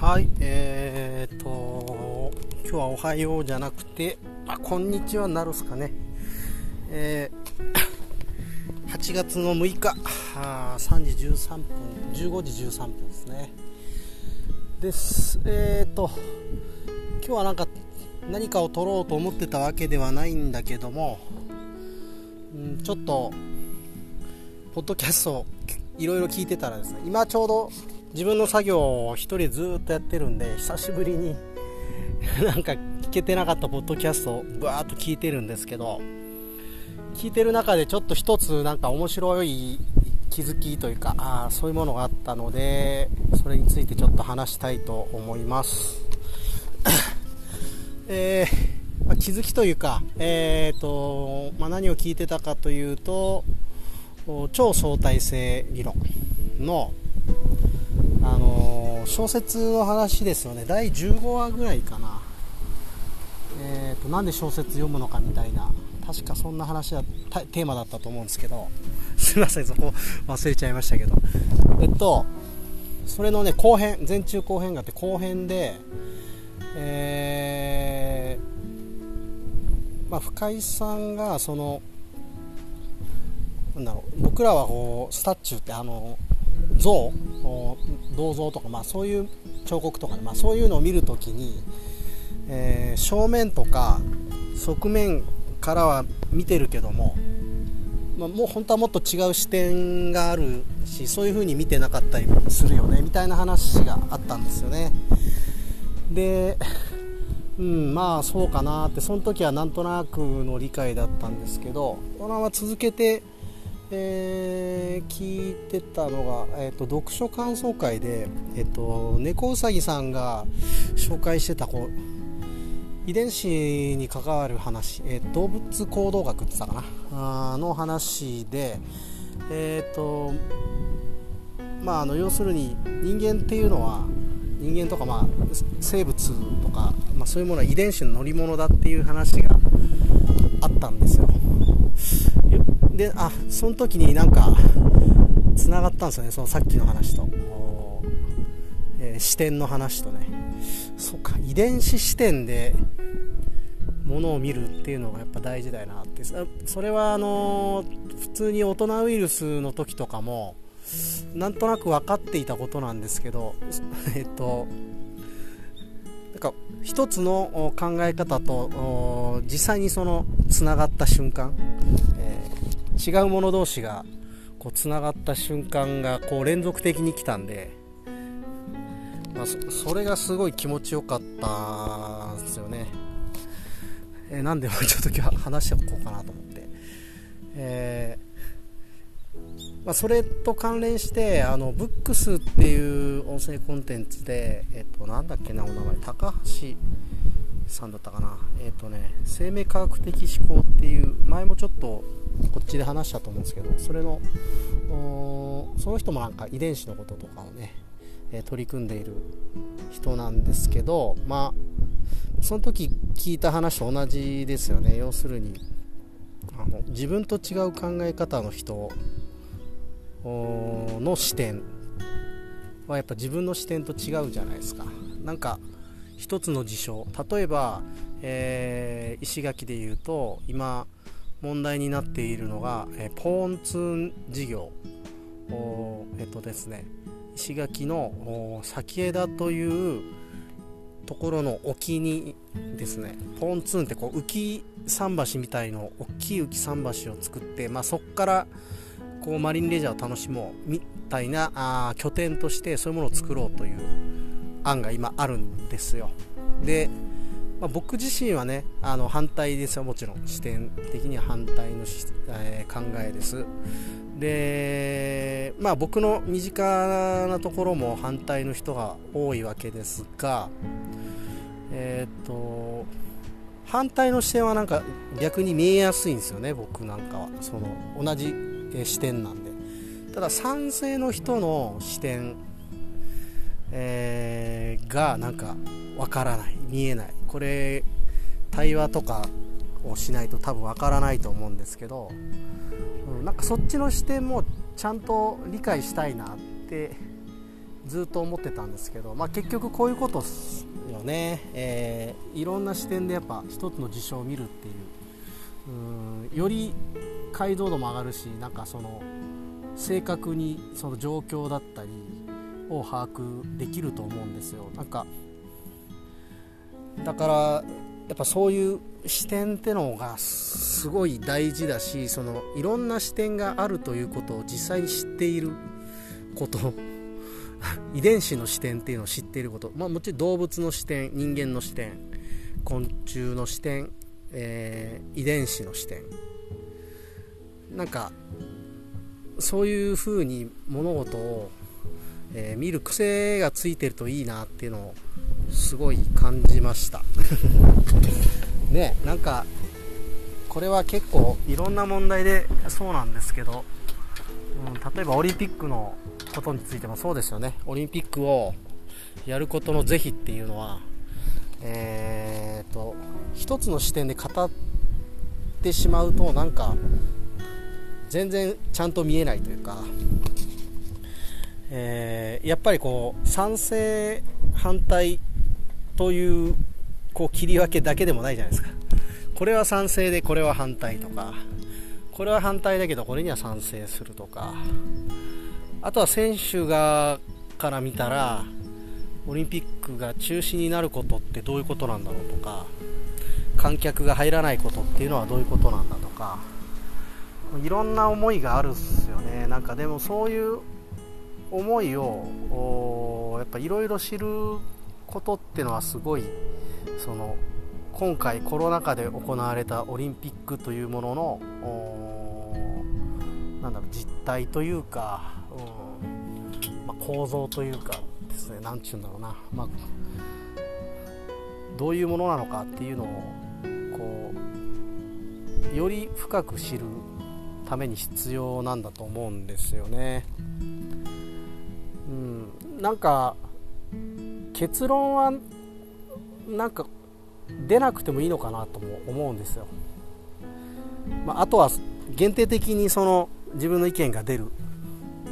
はい、えーと、今日はおはようじゃなくて、あ、こんにちはなるすかね。えー、8月の6日、あ3時13分、15時13分ですね。です。えーと、今日はなんか何かを撮ろうと思ってたわけではないんだけども、ん、ちょっと、ポッドキャストをいろいろ聞いてたらですね、今ちょうど自分の作業を1人ずっとやってるんで久しぶりに なんか聞けてなかったポッドキャストをぶわーっと聞いてるんですけど聞いてる中でちょっと一つなんか面白い気づきというかあそういうものがあったのでそれについてちょっと話したいと思います。えー、まあ、気づきというか、えーとまあ、何を聞いてたかというと超相対性理論のあの小説の話ですよね。第15話ぐらいかな、えーと、なんで小説読むのかみたいな。確かそんな話はテーマだったと思うんですけど。すいませんそこ忘れちゃいましたけど。えっとそれのね後編前中後編があって後編でえー、まあ、深井さんがそのなんだろう僕らはこうスタッチューってあの像銅像とか、まあ、そういう彫刻とか、ね、まあ、そういうのを見るときに、えー、正面とか側面からは見てるけども、まあ、もう本当はもっと違う視点があるしそういう風に見てなかったりするよねみたいな話があったんですよね。でうんまあそうかなってその時はなんとなくの理解だったんですけどこのまま続けてえー、聞いてたのが、えーと、読書感想会で、えーと、猫うさぎさんが紹介してたこ遺伝子に関わる話、えー、動物行動学って言ったかな？あの話で、えーとまあ、あの要するに人間っていうのは人間とか、まあ、生物とか、まあ、そういうものは遺伝子の乗り物だっていう話があったんですよ。であその時になんかつながったんですよねそのさっきの話と、えー、視点の話とね。そっか遺伝子視点でものを見るっていうのがやっぱ大事だよなって。それはあのー、普通に大人ウイルスの時とかもなんとなく分かっていたことなんですけど えっとなんか一つの考え方と実際にそのつながった瞬間、え違う者同士がこうつながった瞬間がこう連続的に来たんで、まあ、それがすごい気持ちよかったんですよね、えー、なんでもちょっと今日話しておこうかなと思って、えー、まあ、それと関連してあのブックスっていう音声コンテンツで、えっと、なんだっけなお名前。高橋さんだったかな。えっ、とね生命科学的思考っていう前もちょっとこっちで話したと思うんですけどそれのその人もなんか遺伝子のこととかをね、え取り組んでいる人なんですけどまあその時聞いた話と同じですよね。要するにあの自分と違う考え方の人の視点はやっぱ自分の視点と違うじゃないですか。なんか一つの事象。例えば、えー、石垣でいうと今問題になっているのが、えポーンツーン事業。えっとですね。石垣の先枝というところの沖にですね。ポーンツーンってこう浮き桟橋みたいの大きい浮き桟橋を作って、まあ、そこからこうマリンレジャーを楽しもうみたいなあ拠点としてそういうものを作ろうという案が今あるんですよ。でまあ、僕自身はねあの反対ですよ。もちろん。視点的には反対の、えー、考えです。でまあ僕の身近なところも反対の人が多いわけですがえー、っと反対の視点はなんか逆に見えやすいんですよね。僕なんかは。その同じ視点なんで。ただ賛成の人の視点、えー、がなんかわからない見えない。これ対話とかをしないと多分わからないと思うんですけど、うん、なんかそっちの視点もちゃんと理解したいなってずっと思ってたんですけど、まあ、結局こういうことよね、えー、いろんな視点でやっぱ一つの事象を見るっていう。うんより解像度も上がるしなんかその正確にその状況だったりを把握できると思うんですよ。なんかだからやっぱそういう視点ってのがすごい大事だしそのいろんな視点があるということを実際に知っていること。遺伝子の視点っていうのを知っていること、まあ、もちろん動物の視点人間の視点昆虫の視点、えー、遺伝子の視点。なんかそういうふうに物事を、えー、見る癖がついてるといいなっていうのをすごい感じました。ねなんかこれは結構いろんな問題でそうなんですけど、うん、例えばオリンピックのことについてもそうですよね。オリンピックをやることの是非っていうのはえーと一つの視点で語ってしまうとなんか全然ちゃんと見えないというか、えー、やっぱりこう賛成反対というこう切り分けだけでもないじゃないですか。これは賛成でこれは反対とか。これは反対だけどこれには賛成するとか。あとは選手側から見たらオリンピックが中止になることってどういうことなんだろうとか。観客が入らないことっていうのはどういうことなんだとか。いろんな思いがあるっすよね。なんかでもそういう思いをやっぱいろいろ知ることってのはすごいその今回コロナ禍で行われたオリンピックというもののなんだろう実態というか、うんまあ、構造というかですね何ちゅうんだろうな、まあ、どういうものなのかっていうのをこうより深く知るために必要なんだと思うんですよね。なんか結論はなんか出なくてもいいのかなとも思うんですよ、まあ、あとは限定的にその自分の意見が出る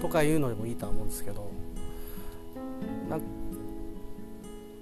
とかいうのでもいいとは思うんですけど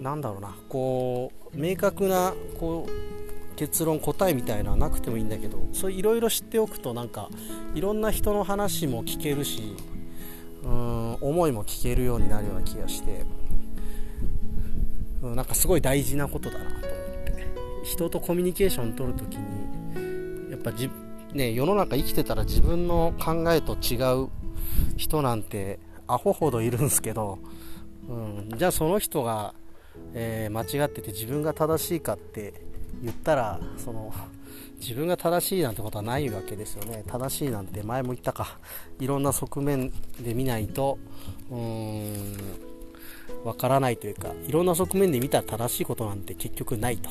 なんだろうな。こう明確なこう結論答えみたいなのはなくてもいいんだけどそういろいろ知っておくとなんかいろんな人の話も聞けるし思いも聞けるようになるような気がして。うんなんかすごい大事なことだなと思って。人とコミュニケーション取るときにやっぱじ、ね、世の中生きてたら自分の考えと違う人なんてアホほどいるんすけど、うん、じゃあその人が、えー、間違ってて自分が正しいかって言ったらその自分が正しいなんてことはないわけですよね。正しいなんて前も言ったか。いろんな側面で見ないとうーんわからないというかいろんな側面で見たら正しいことなんて結局ないと。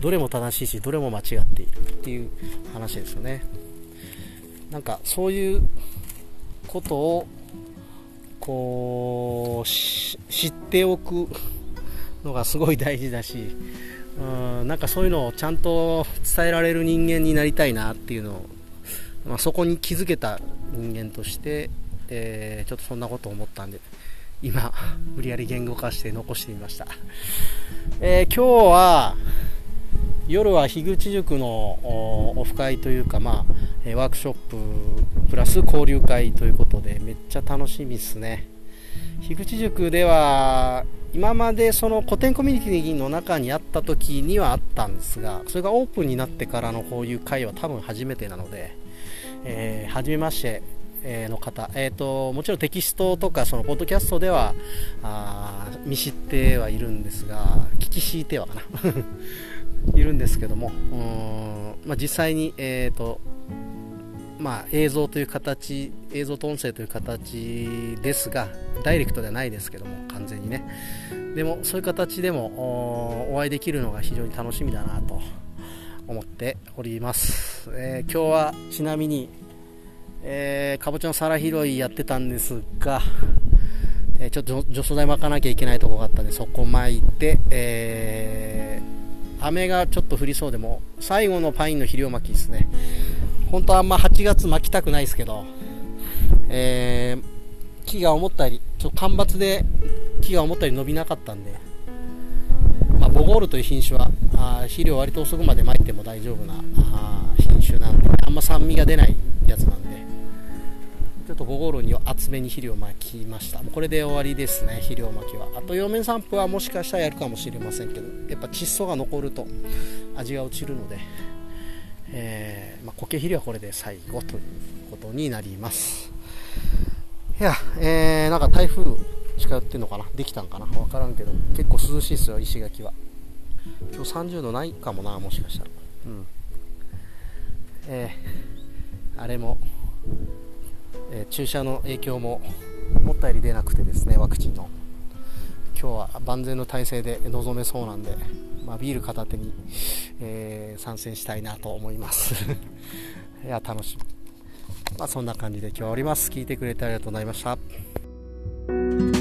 どれも正しいしどれも間違っているっていう話ですよね。なんかそういうことをこう知っておくのがすごい大事だしうんなんかそういうのをちゃんと伝えられる人間になりたいなっていうのを、まあ、そこに気づけた人間として、えー、ちょっとそんなことを思ったんで今、無理やり言語化して残してみました。えー、今日は、夜は樋口塾のオフ会というか、まあ、ワークショッププラス交流会ということで、めっちゃ楽しみですね。樋口塾では、今までその古典コミュニティの中にあった時にはあったんですが、それがオープンになってからのこういう会は多分初めてなので、えー、初めまして、の方、えーと、もちろんテキストとかそのポッドキャストではあ見知ってはいるんですが聞き敷いてはかな。いるんですけどもうん、まあ、実際に、えーとまあ、映像という形映像と音声という形ですがダイレクトではないですけども完全にね。でもそういう形でもお会いできるのが非常に楽しみだなと思っております、えー、今日はちなみにえー、かぼちゃの皿拾いやってたんですが、えー、ちょっと除草剤巻かなきゃいけないとこがあったんでそこ巻いて、えー、雨がちょっと降りそうでも最後のパインの肥料巻きですね。本当はあんま8月巻きたくないですけど、えー、木が思ったよりちょっと干ばつで木が思ったより伸びなかったんで、まあ、ボゴールという品種はあ肥料割と遅くまで撒いても大丈夫なあ品種なんであんま酸味が出ないやつなんでちょっとボゴールに厚めに肥料をまきました。これで終わりですね肥料まきは。あと葉面散布はもしかしたらやるかもしれませんけどやっぱ窒素が残ると味が落ちるので、えーまあ、苔肥料はこれで最後ということになります。いや、えー、なんか台風近寄ってるのかな？できたんかな？分からんけど結構涼しいですよ石垣は。今日30度ないかもなもしかしたら。うん。えー、あれも、えー、注射の影響も思ったより出なくてですねワクチンの。今日は万全の体制で臨めそうなんで、まあ、ビール片手に、えー、参戦したいなと思います。いや楽しみ。まあ、そんな感じで今日はおります。聞いてくれてありがとうございました。